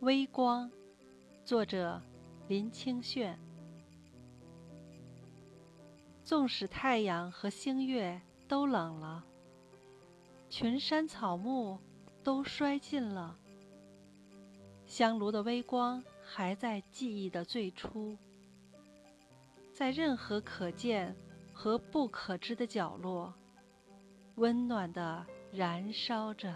微光，作者林清炫。纵使太阳和星月都冷了，群山草木都衰尽了，香炉的微光还在记忆的最初，在任何可见和不可知的角落，温暖的燃烧着。